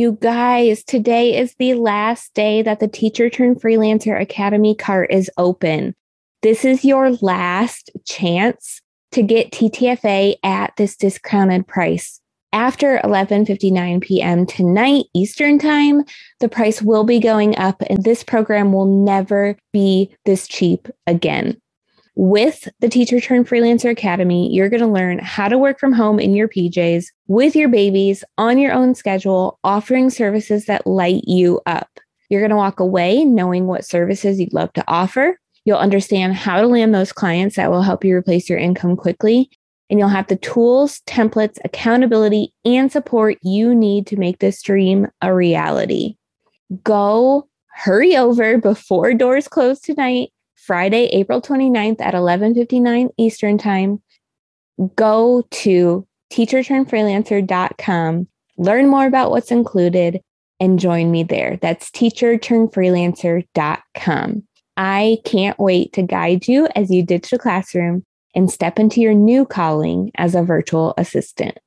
You guys, today is the last day that the Teacher Turned Freelancer Academy cart is open. This is your last chance to get TTFA at this discounted price. After 11:59 p.m. tonight Eastern Time, the price will be going up and this program will never be this cheap again. With the Teacher Turned Freelancer Academy, you're going to learn how to work from home in your PJs with your babies on your own schedule, offering services that light you up. You're going to walk away knowing what services you'd love to offer. You'll understand how to land those clients that will help you replace your income quickly. And you'll have the tools, templates, accountability, and support you need to make this dream a reality. Go hurry over before doors close tonight Friday, April 29th at 11:59 Eastern Time. Go to teacherturnedfreelancer.com, learn more about what's included and join me there. That's teacherturnedfreelancer.com. I can't wait to guide you as you ditch the classroom and step into your new calling as a virtual assistant.